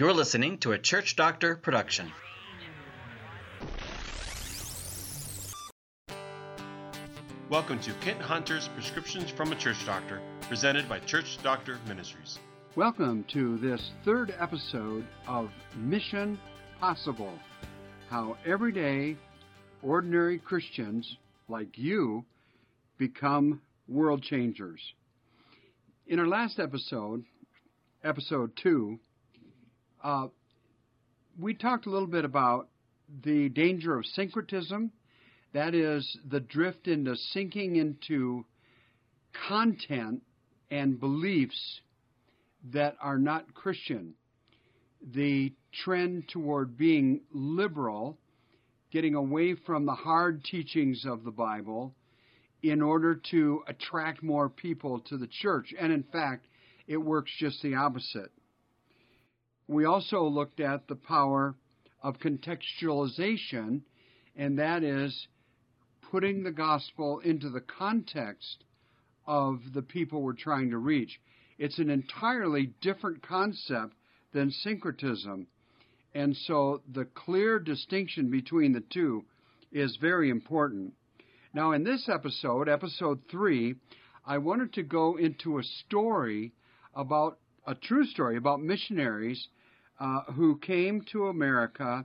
You're listening to a Church Doctor production. Welcome to Kent Hunter's Prescriptions from a Church Doctor, presented by Church Doctor Ministries. Welcome to this third episode of Mission Possible How Everyday, Ordinary Christians like you become world changers. In our last episode, episode two, uh, we talked a little bit about the danger of syncretism. That is the drift into sinking into content and beliefs that are not Christian. The trend toward being liberal, getting away from the hard teachings of the Bible in order to attract more people to the church. And in fact, it works just the opposite. We also looked at the power of contextualization, and that is putting the gospel into the context of the people we're trying to reach. It's an entirely different concept than syncretism. And so the clear distinction between the two is very important. Now, in this episode, episode three, I wanted to go into a story about a true story about missionaries uh, who came to America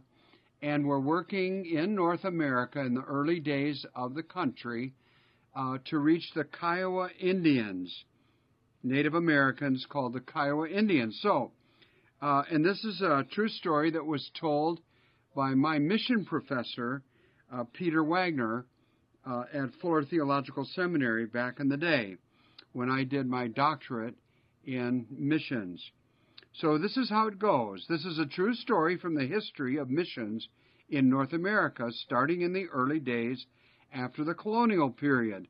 and were working in North America in the early days of the country uh, to reach the Kiowa Indians, Native Americans called the Kiowa Indians. So, uh, and this is a true story that was told by my mission professor, uh, Peter Wagner, uh, at Fuller Theological Seminary back in the day when I did my doctorate in missions. So this is how it goes. This is a true story from the history of missions in North America, starting in the early days after the colonial period.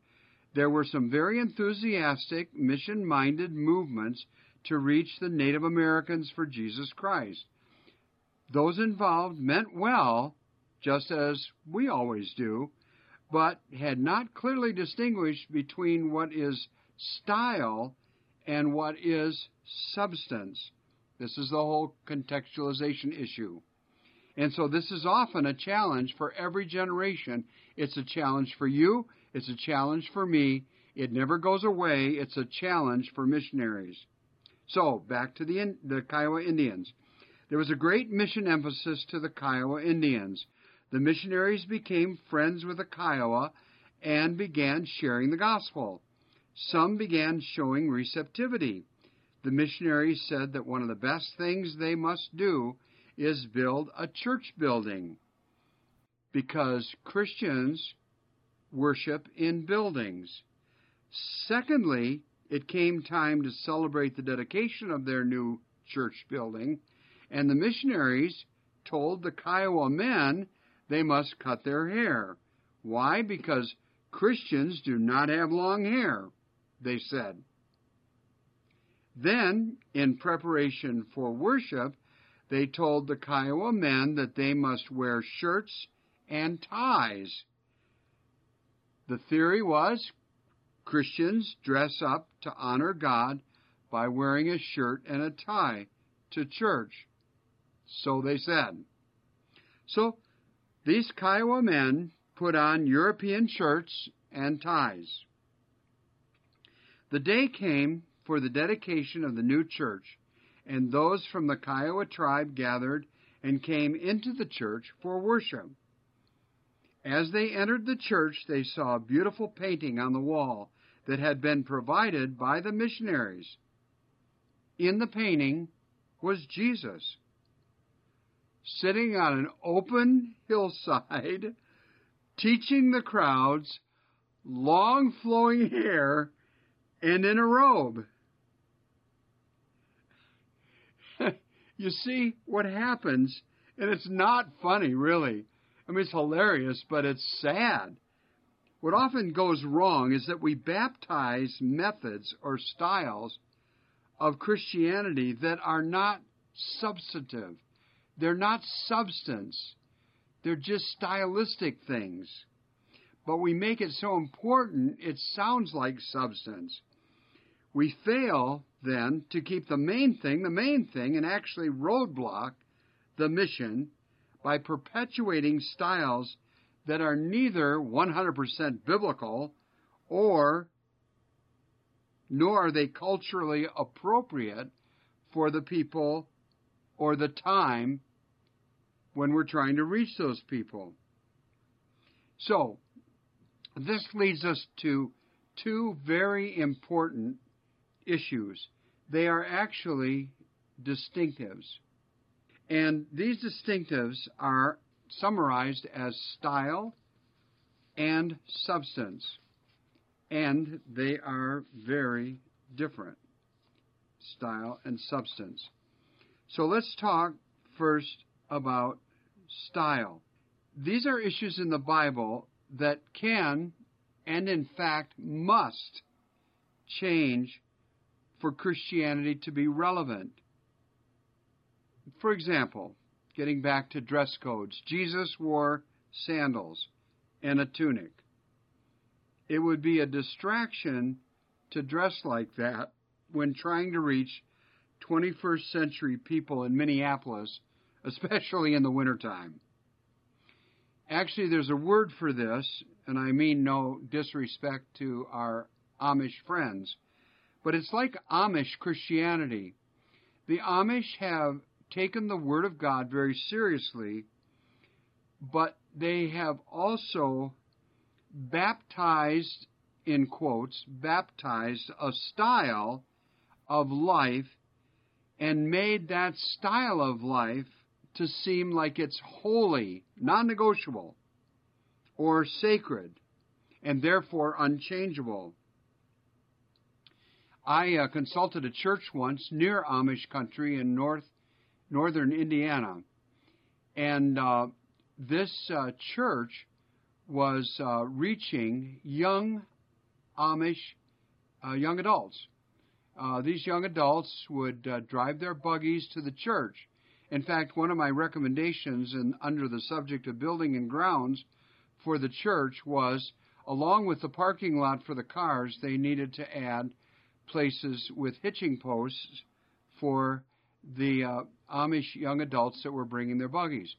There were some very enthusiastic, mission minded movements to reach the Native Americans for Jesus Christ. Those involved meant well, just as we always do, but had not clearly distinguished between what is style and what is substance. This is the whole contextualization issue. And so this is often a challenge for every generation. It's a challenge for you. It's a challenge for me. It never goes away. It's a challenge for missionaries. So back to the, the Kiowa Indians. There was a great mission emphasis to the Kiowa Indians. The missionaries became friends with the Kiowa and began sharing the gospel. Some began showing receptivity the missionaries said that one of the best things they must do is build a church building because Christians worship in buildings. Secondly, it came time to celebrate the dedication of their new church building, and the missionaries told the Kiowa men they must cut their hair. Why? Because Christians do not have long hair, they said. Then, in preparation for worship, they told the Kiowa men that they must wear shirts and ties. The theory was Christians dress up to honor God by wearing a shirt and a tie to church. So they said. So these Kiowa men put on European shirts and ties. The day came for the dedication of the new church, and those from the Kiowa tribe gathered and came into the church for worship. As they entered the church, they saw a beautiful painting on the wall that had been provided by the missionaries. In the painting was Jesus, sitting on an open hillside, teaching the crowds, long flowing hair, and in a robe. You see what happens, and it's not funny, really. I mean, it's hilarious, but it's sad. What often goes wrong is that we baptize methods or styles of Christianity that are not substantive. They're not substance. They're just stylistic things. But we make it so important, it sounds like substance. We fail then to keep the main thing the main thing and actually roadblock the mission by perpetuating styles that are neither 100% biblical or nor are they culturally appropriate for the people or the time when we're trying to reach those people. So, this leads us to two very important issues. They are actually distinctives. And these distinctives are summarized as style and substance. And they are very different style and substance. So let's talk first about style. These are issues in the Bible that can and in fact must change for Christianity to be relevant. For example, getting back to dress codes, Jesus wore sandals and a tunic. It would be a distraction to dress like that when trying to reach 21st century people in Minneapolis, especially in the wintertime. Actually, there's a word for this, and I mean no disrespect to our Amish friends, but it's like Amish Christianity. The Amish have taken the Word of God very seriously, but they have also baptized, in quotes, baptized a style of life and made that style of life to seem like it's holy, non negotiable, or sacred, and therefore unchangeable. I uh, consulted a church once near Amish country in north northern Indiana, and uh, this uh, church was uh, reaching young Amish uh, young adults. Uh, these young adults would drive their buggies to the church in fact, one of my recommendations in, under the subject of building and grounds for the church was along with the parking lot for the cars, they needed to add places with hitching posts for the uh, Amish young adults that were bringing their buggies.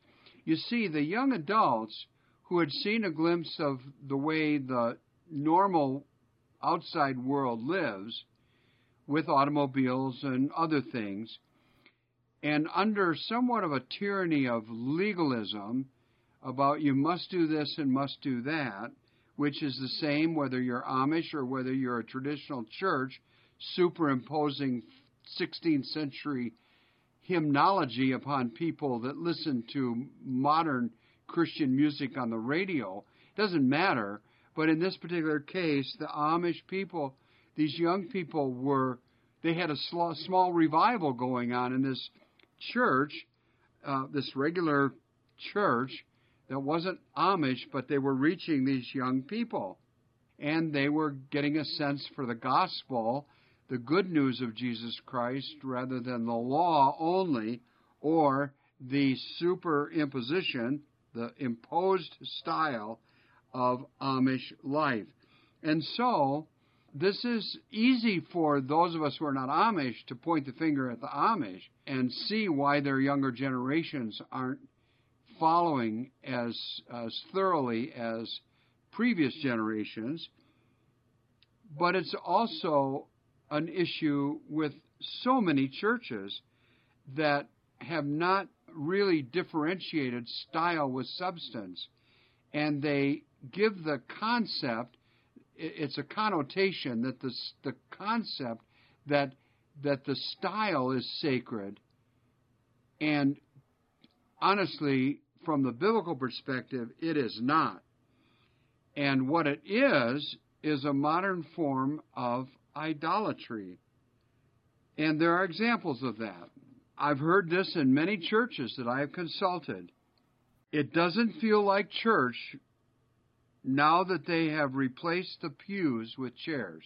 You see, the young adults who had seen a glimpse of the way the normal outside world lives with automobiles and other things and under somewhat of a tyranny of legalism about you must do this and must do that, which is the same whether you're Amish or whether you're a traditional church, superimposing 16th century hymnology upon people that listen to modern Christian music on the radio. It doesn't matter. But in this particular case, the Amish people, these young people were, they had a small revival going on in this church, uh, this regular church that wasn't Amish, but they were reaching these young people. And they were getting a sense for the gospel, the good news of Jesus Christ, rather than the law only, or the superimposition, the imposed style of Amish life. And so, this is easy for those of us who are not Amish to point the finger at the Amish and see why their younger generations aren't following as, as thoroughly as previous generations. But it's also an issue with so many churches that have not really differentiated style with substance. And they give the concept it's a connotation that the the concept that that the style is sacred, and honestly, from the biblical perspective, it is not. And what it is is a modern form of idolatry. And there are examples of that. I've heard this in many churches that I have consulted. It doesn't feel like church now that they have replaced the pews with chairs.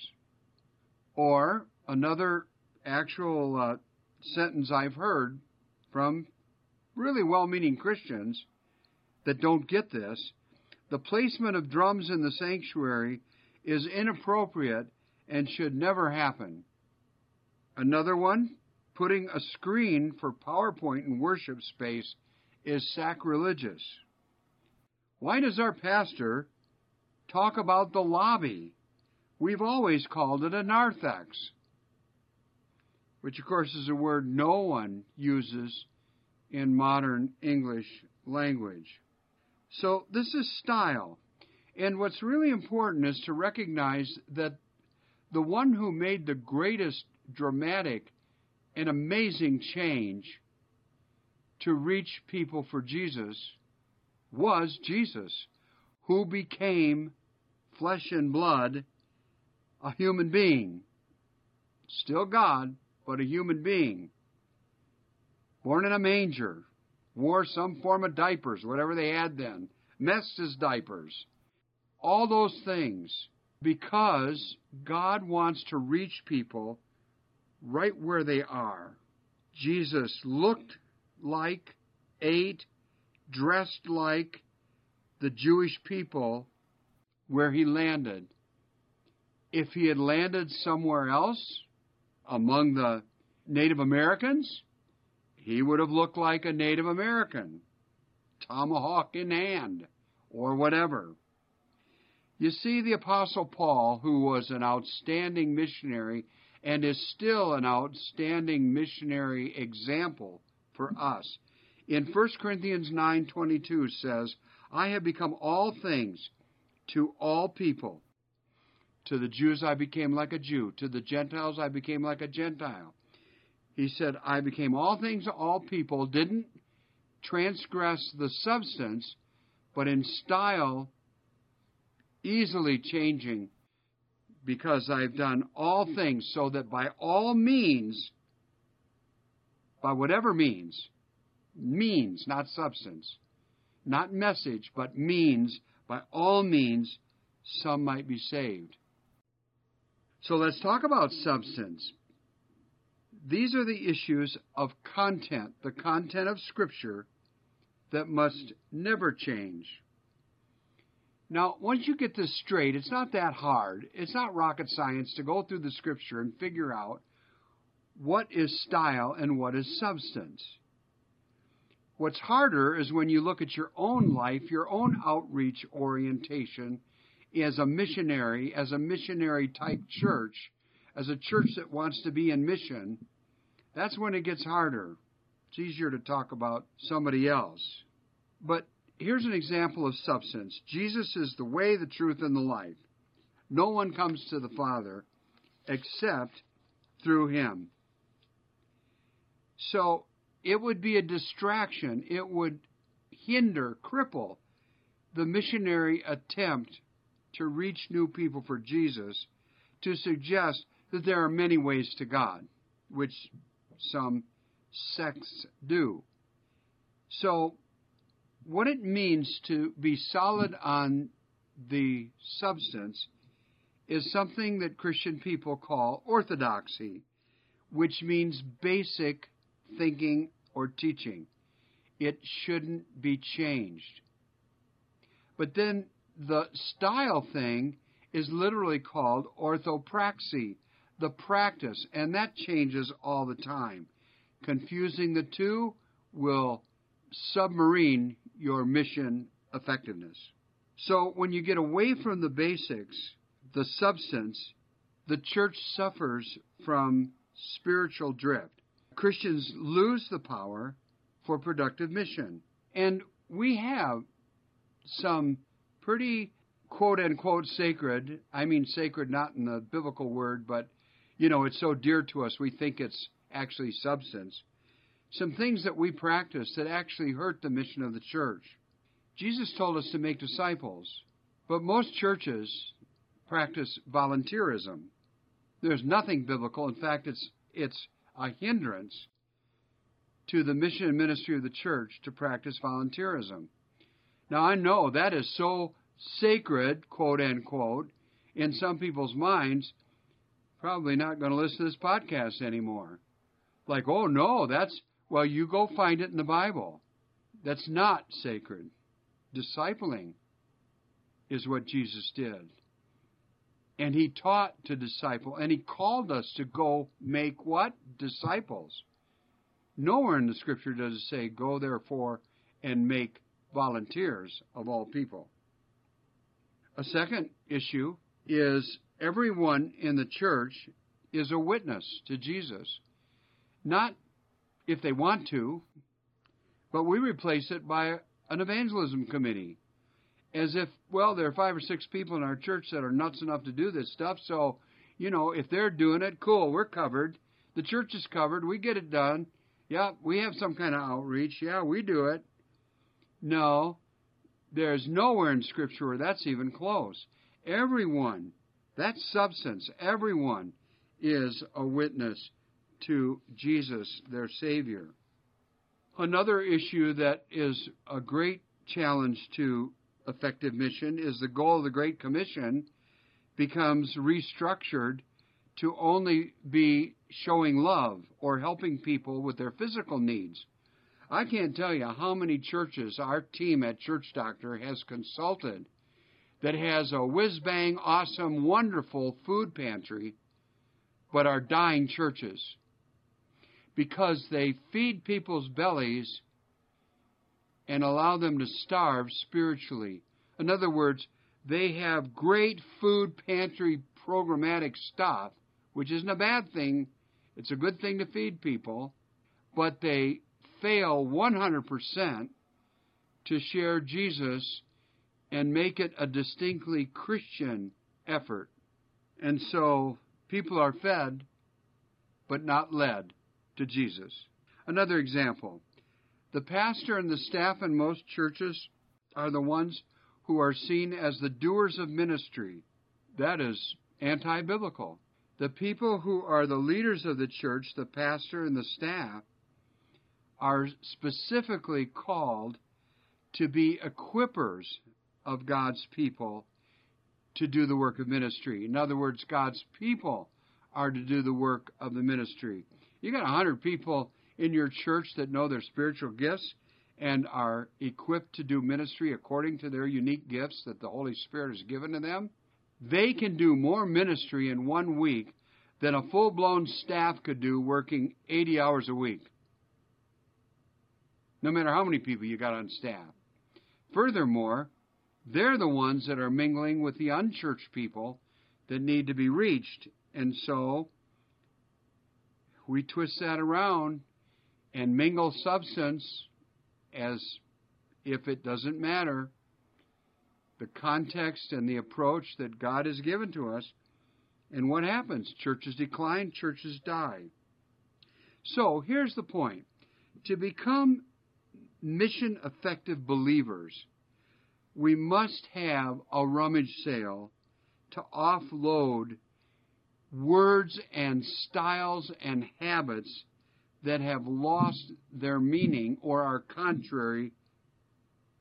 Or another actual uh, sentence I've heard from really well meaning Christians that don't get this the placement of drums in the sanctuary is inappropriate and should never happen. Another one, putting a screen for PowerPoint in worship space is sacrilegious. Why does our pastor talk about the lobby? We've always called it a narthex, which of course is a word no one uses in modern English language. So this is style. And what's really important is to recognize that the one who made the greatest dramatic and amazing change to reach people for Jesus was Jesus, who became flesh and blood, a human being. Still God, but a human being. Born in a manger, wore some form of diapers, whatever they had then, messed his diapers. All those things because God wants to reach people right where they are. Jesus looked like, ate, dressed like the Jewish people where he landed. If he had landed somewhere else, among the Native Americans, he would have looked like a Native American, tomahawk in hand, or whatever. You see, the Apostle Paul, who was an outstanding missionary and is still an outstanding missionary example for us, in 1 Corinthians 9:22 says, "I have become all things to all people. To the Jews I became like a Jew, to the Gentiles I became like a Gentile." He said, "I became all things to all people." Didn't transgress the substance, but in style easily changing because I've done all things so that by all means, by whatever means, means, not substance, not message, but means, by all means, some might be saved. So let's talk about substance. These are the issues of content, the content of Scripture that must never change. Now, once you get this straight, it's not that hard. It's not rocket science to go through the scripture and figure out what is style and what is substance. What's harder is when you look at your own life, your own outreach orientation as a missionary, as a missionary type church, as a church that wants to be in mission. That's when it gets harder. It's easier to talk about somebody else. But here's an example of substance Jesus is the way, the truth, and the life. No one comes to the Father except through him. So it would be a distraction. It would hinder, cripple the missionary attempt to reach new people for Jesus to suggest that there are many ways to God, which some sects do. So what it means to be solid on the substance is something that Christian people call orthodoxy, which means basic thinking or teaching. It shouldn't be changed. But then the style thing is literally called orthopraxy, the practice, and that changes all the time. Confusing the two will submarine your mission effectiveness. So when you get away from the basics, the substance, the church suffers from spiritual drift. Christians lose the power for productive mission. And we have some pretty quote unquote sacred, I mean sacred not in the biblical word, but you know, it's so dear to us we think it's actually substance some things that we practice that actually hurt the mission of the church. Jesus told us to make disciples, but most churches practice volunteerism. There's nothing biblical. In fact, it's, it's a hindrance to the mission and ministry of the church to practice volunteerism. Now, I know that is so sacred, quote unquote, in some people's minds, probably not going to listen to this podcast anymore. Like, oh no, that's well, you go find it in the Bible. That's not sacred. Discipling is what Jesus did. And he taught to disciple, and he called us to go make what? Disciples. Nowhere in the scripture does it say, go therefore and make volunteers of all people. A second issue is everyone in the church is a witness to Jesus. Not if they want to, but we replace it by an evangelism committee. As if, well, there are five or six people in our church that are nuts enough to do this stuff, so, you know, if they're doing it, cool, we're covered. The church is covered, we get it done. Yeah, we have some kind of outreach. Yeah, we do it. No, there's nowhere in Scripture where that's even close. Everyone, that substance, everyone is a witness to Jesus, their Savior. Another issue that is a great challenge to effective mission is the goal of the Great Commission becomes restructured to only be showing love or helping people with their physical needs. I can't tell you how many churches our team at Church Doctor has consulted that has a whiz bang, awesome, wonderful food pantry, but are dying churches because they feed people's bellies and allow them to starve spiritually. In other words, they have great food pantry programmatic stuff, which isn't a bad thing. It's a good thing to feed people, but they fail 100% to share Jesus and make it a distinctly Christian effort. And so people are fed, but not led to Jesus. Another example the pastor and the staff in most churches are the ones who are seen as the doers of ministry. That is anti biblical. The people who are the leaders of the church, the pastor and the staff, are specifically called to be equippers of God's people to do the work of ministry. In other words, God's people are to do the work of the ministry. You got a hundred people in your church that know their spiritual gifts and are equipped to do ministry according to their unique gifts that the Holy Spirit has given to them. They can do more ministry in one week than a full blown staff could do working 80 hours a week no matter how many people you got on staff. Furthermore, they're the ones that are mingling with the unchurched people that need to be reached. And so we twist that around and mingle substance as if it doesn't matter the context and the approach that God has given to us. And what happens? Churches decline, churches die. So here's the point. To become mission effective believers, we must have a rummage sale to offload words and styles and habits that have lost their meaning or are contrary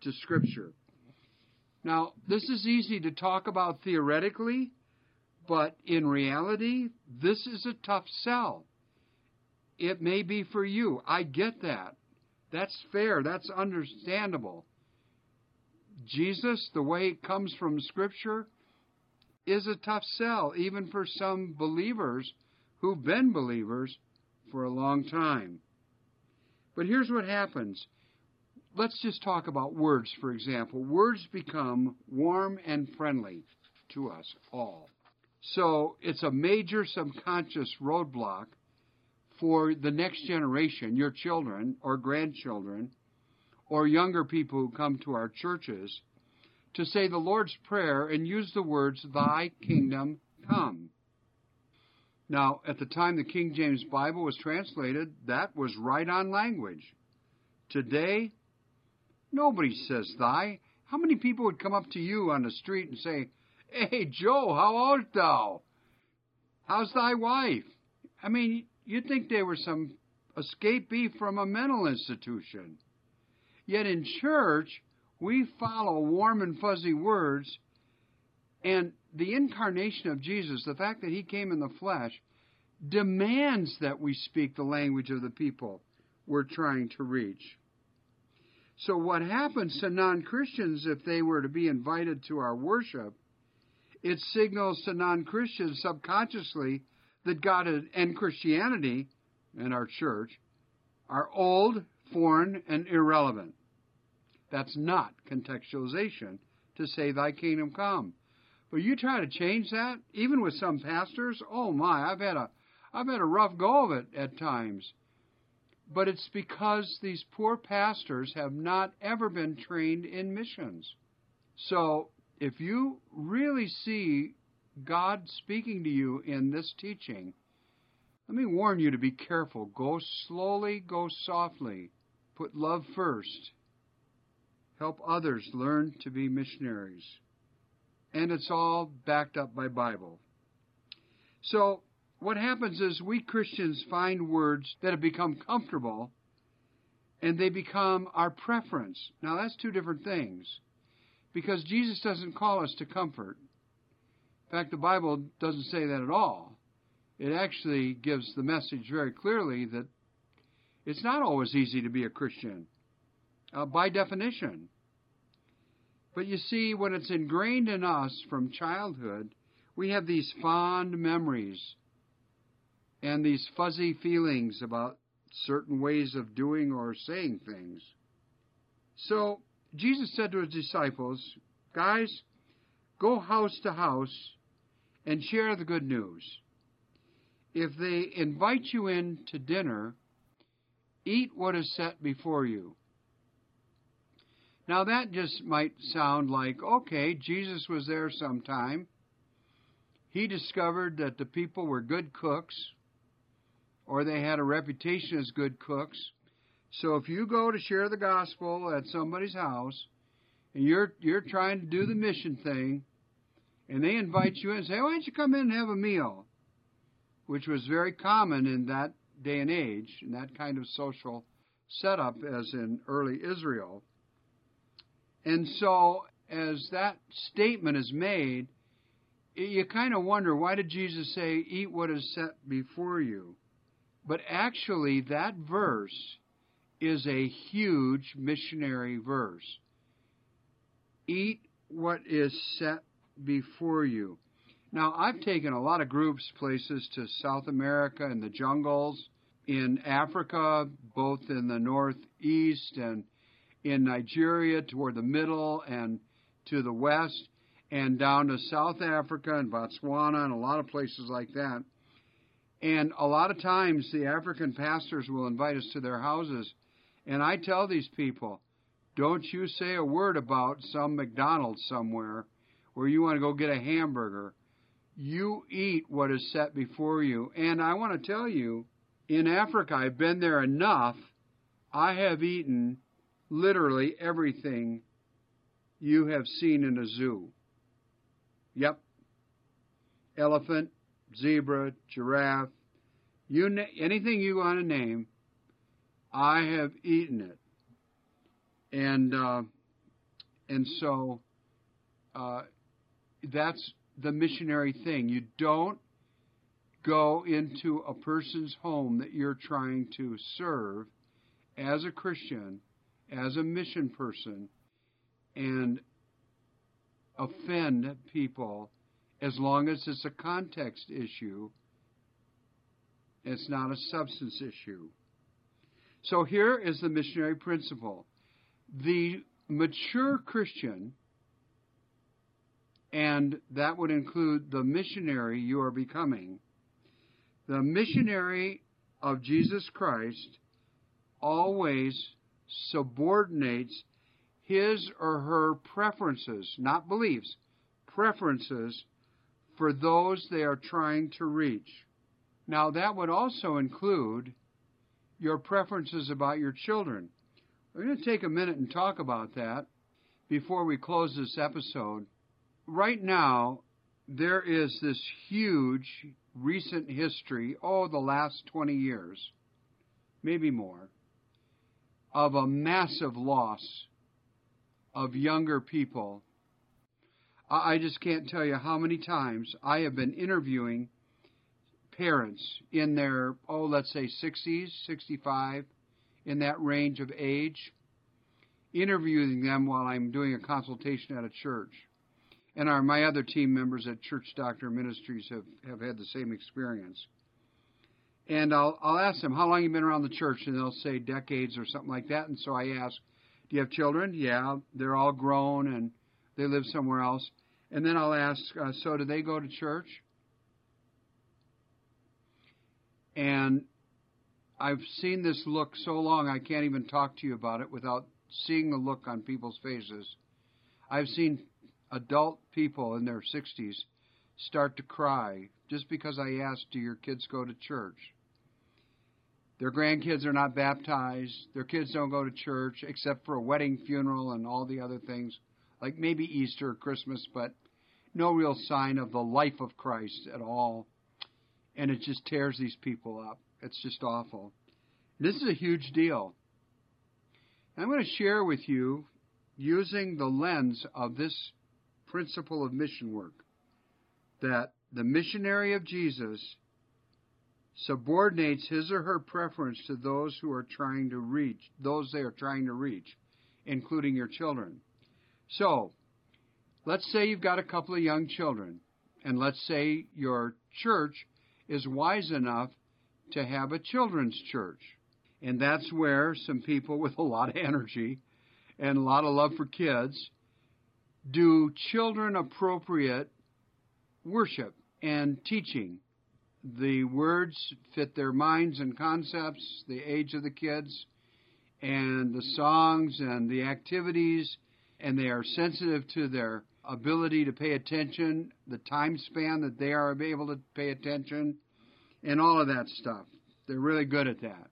to Scripture. Now, this is easy to talk about theoretically, but in reality, this is a tough sell. It may be for you. I get that. That's fair. That's understandable. Jesus, the way it comes from Scripture, is a tough sell, even for some believers who've been believers for a long time. But here's what happens. Let's just talk about words, for example. Words become warm and friendly to us all. So it's a major subconscious roadblock for the next generation, your children or grandchildren, or younger people who come to our churches, to say the Lord's Prayer and use the words, Thy kingdom come. Now, at the time the King James Bible was translated, that was right on language. Today, nobody says thy. How many people would come up to you on the street and say, Hey, Joe, how art thou? How's thy wife? I mean, You'd think they were some escapee from a mental institution. Yet in church, we follow warm and fuzzy words, and the incarnation of Jesus, the fact that he came in the flesh, demands that we speak the language of the people we're trying to reach. So, what happens to non Christians if they were to be invited to our worship it signals to non Christians subconsciously that God and Christianity and our church are old, foreign, and irrelevant. That's not contextualization to say, Thy kingdom come. But you try to change that, even with some pastors, oh my, I've had a I've had a rough go of it at times. But it's because these poor pastors have not ever been trained in missions. So if you really see God speaking to you in this teaching, let me warn you to be careful. Go slowly, go softly. Put love first. Help others learn to be missionaries. And it's all backed up by Bible. So, what happens is we Christians find words that have become comfortable and they become our preference. Now, that's two different things because Jesus doesn't call us to comfort. In fact, the Bible doesn't say that at all. It actually gives the message very clearly that it's not always easy to be a Christian, uh, by definition. But you see, when it's ingrained in us from childhood, we have these fond memories and these fuzzy feelings about certain ways of doing or saying things. So, Jesus said to his disciples, Guys, go house to house and share the good news. If they invite you in to dinner, eat what is set before you. Now, that just might sound like, okay, Jesus was there sometime. He discovered that the people were good cooks, or they had a reputation as good cooks. So if you go to share the gospel at somebody's house, and you're you're trying to do the mission thing, and they invite you in and say, "Why don't you come in and have a meal?" Which was very common in that day and age, in that kind of social setup as in early Israel. And so, as that statement is made, you kind of wonder why did Jesus say, Eat what is set before you? But actually, that verse is a huge missionary verse. Eat what is set before you. Now, I've taken a lot of groups places to South America and the jungles, in Africa, both in the northeast and in Nigeria toward the middle and to the west, and down to South Africa and Botswana and a lot of places like that. And a lot of times the African pastors will invite us to their houses, and I tell these people, don't you say a word about some McDonald's somewhere where you want to go get a hamburger. You eat what is set before you. And I want to tell you, in Africa, I've been there enough. I have eaten literally everything you have seen in a zoo. Yep. Elephant, zebra, giraffe, you na- anything you want to name, I have eaten it. And uh, and so uh, that's the missionary thing. You don't go into a person's home that you're trying to serve as a Christian as a mission person and offend people as long as it's a context issue. It's not a substance issue. So here is the missionary principle. The mature Christian, and that would include the missionary you are becoming, the missionary of Jesus Christ always subordinates his or her preferences, not beliefs, preferences for those they are trying to reach. Now, that would also include your preferences about your children. We're going to take a minute and talk about that before we close this episode. Right now, there is this huge recent history, oh, the last 20 years, maybe more, of a massive loss of younger people. I just can't tell you how many times I have been interviewing parents in their, oh, let's say 60s, 65, in that range of age, interviewing them while I'm doing a consultation at a church. And our my other team members at Church Doctor Ministries have, have had the same experience. And I'll I'll ask them, How long you been around the church? And they'll say decades or something like that. And so I ask, Do you have children? Yeah, they're all grown and they live somewhere else. And then I'll ask, uh, so do they go to church? And I've seen this look so long I can't even talk to you about it without seeing the look on people's faces. I've seen adult people in their 60s start to cry just because I asked, Do your kids go to church? Their grandkids are not baptized. Their kids don't go to church except for a wedding, funeral, and all the other things, like maybe Easter or Christmas, but no real sign of the life of Christ at all. And it just tears these people up. It's just awful. This is a huge deal. I'm going to share with you, using the lens of this principle of mission work, that the missionary of Jesus subordinates his or her preference to those who are trying to reach, those they are trying to reach, including your children. So, let's say you've got a couple of young children, and let's say your church is wise enough to have a children's church. And that's where some people with a lot of energy and a lot of love for kids do children appropriate worship and teaching. The words fit their minds and concepts, the age of the kids, and the songs and the activities, and they are sensitive to their ability to pay attention, the time span that they are able to pay attention, and all of that stuff. They're really good at that.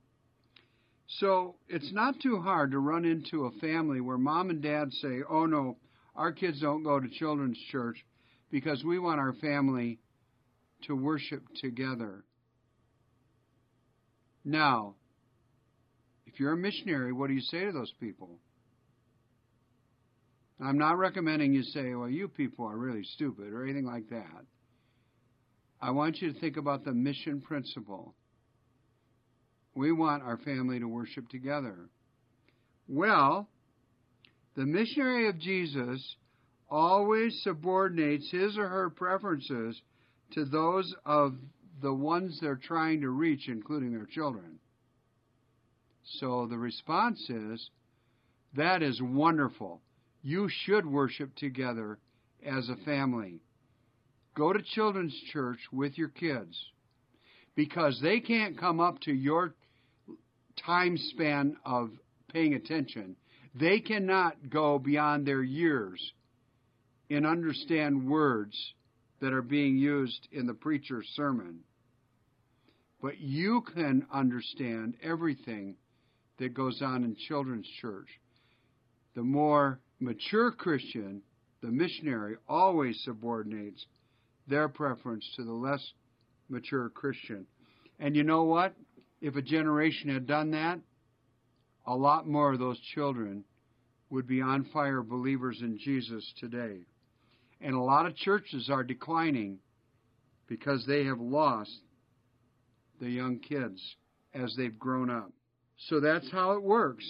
So it's not too hard to run into a family where mom and dad say, oh no, our kids don't go to children's church because we want our family to worship together. Now, if you're a missionary, what do you say to those people? I'm not recommending you say, well, you people are really stupid or anything like that. I want you to think about the mission principle. We want our family to worship together. Well, the missionary of Jesus always subordinates his or her preferences to those of the ones they're trying to reach, including their children. So the response is, that is wonderful. You should worship together as a family. Go to children's church with your kids because they can't come up to your time span of paying attention. They cannot go beyond their years and understand words that are being used in the preacher's sermon. But you can understand everything that goes on in children's church. The more mature Christian, the missionary, always subordinates their preference to the less mature Christian. And you know what? if a generation had done that, a lot more of those children would be on fire believers in Jesus today. And a lot of churches are declining because they have lost the young kids as they've grown up. So that's how it works.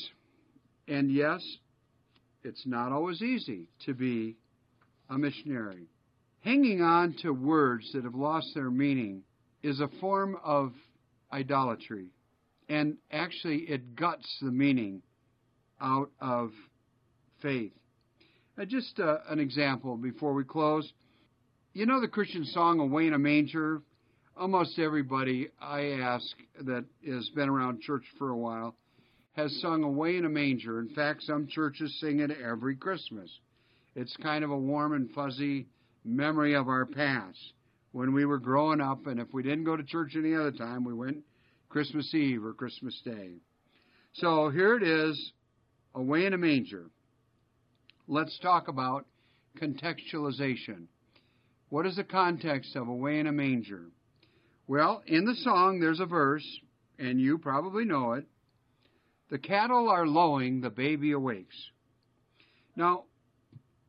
And yes, it's not always easy to be a missionary. Hanging on to words that have lost their meaning is a form of idolatry. And actually, it guts the meaning out of faith. Uh, just uh, an example before we close. You know the Christian song Away in a Manger? Almost everybody I ask that has been around church for a while has sung Away in a Manger. In fact, some churches sing it every Christmas. It's kind of a warm and fuzzy memory of our past when we were growing up, and if we didn't go to church any other time, we went Christmas Eve or Christmas Day. So here it is, away in a manger. Let's talk about contextualization. What is the context of away in a manger? Well, in the song, there's a verse, and you probably know it. The cattle are lowing, the baby awakes. Now,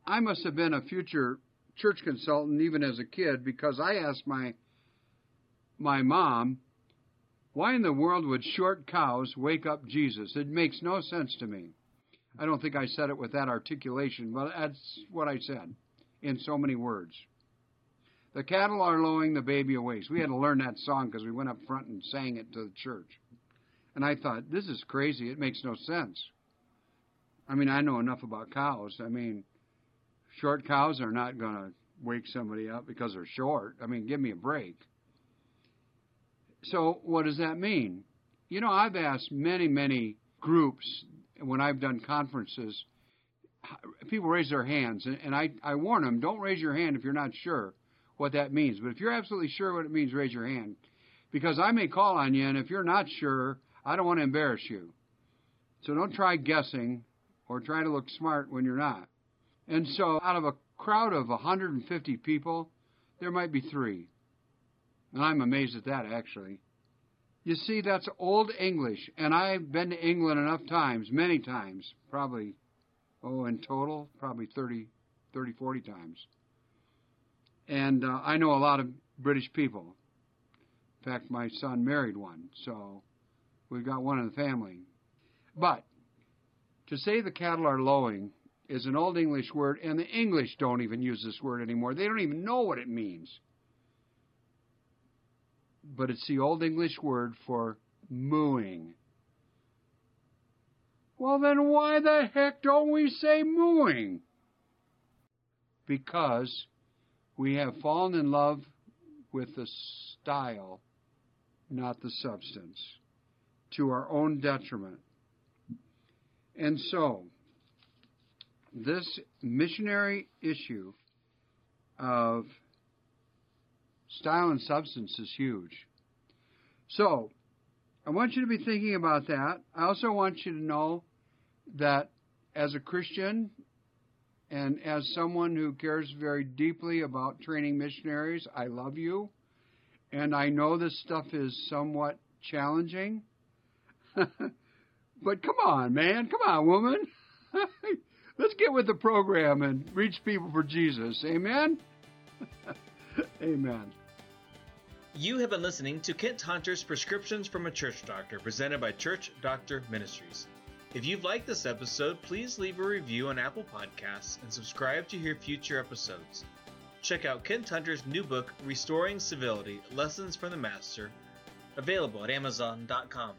I must have been a future church consultant even as a kid because I asked my my mom, why in the world would short cows wake up Jesus? It makes no sense to me. I don't think I said it with that articulation, but that's what I said. in so many words. The cattle are lowing, the baby awakes. We had to learn that song because we went up front and sang it to the church. And I thought, this is crazy. It makes no sense. I mean, I know enough about cows. I mean, short cows are not going to wake somebody up because they're short. I mean, give me a break. So, what does that mean? You know, I've asked many, many groups when I've done conferences, people raise their hands, and I, I warn them don't raise your hand if you're not sure what that means. But if you're absolutely sure what it means, raise your hand. Because I may call on you, and if you're not sure, I don't want to embarrass you. So don't try guessing or try to look smart when you're not. And so, out of a crowd of 150 people, there might be three. And I'm amazed at that, actually. You see, that's Old English, and I've been to England enough times, many times, probably, oh, in total, probably 30, 30 40 times. And uh, I know a lot of British people. In fact, my son married one, so we've got one in the family. But to say the cattle are lowing is an Old English word, and the English don't even use this word anymore. They don't even know what it means. But it's the Old English word for mooing. Well, then why the heck don't we say mooing? Because we have fallen in love with the style, not the substance, to our own detriment. And so, this missionary issue of style and substance is huge. So, I want you to be thinking about that. I also want you to know that as a Christian and as someone who cares very deeply about training missionaries, I love you. And I know this stuff is somewhat challenging. but come on, man. Come on, woman. Let's get with the program and reach people for Jesus. Amen? Amen. You have been listening to Kent Hunter's Prescriptions from a Church Doctor, presented by Church Doctor Ministries. If you've liked this episode, please leave a review on Apple Podcasts and subscribe to hear future episodes. Check out Kent Hunter's new book, Restoring Civility Lessons from the Master, available at Amazon.com.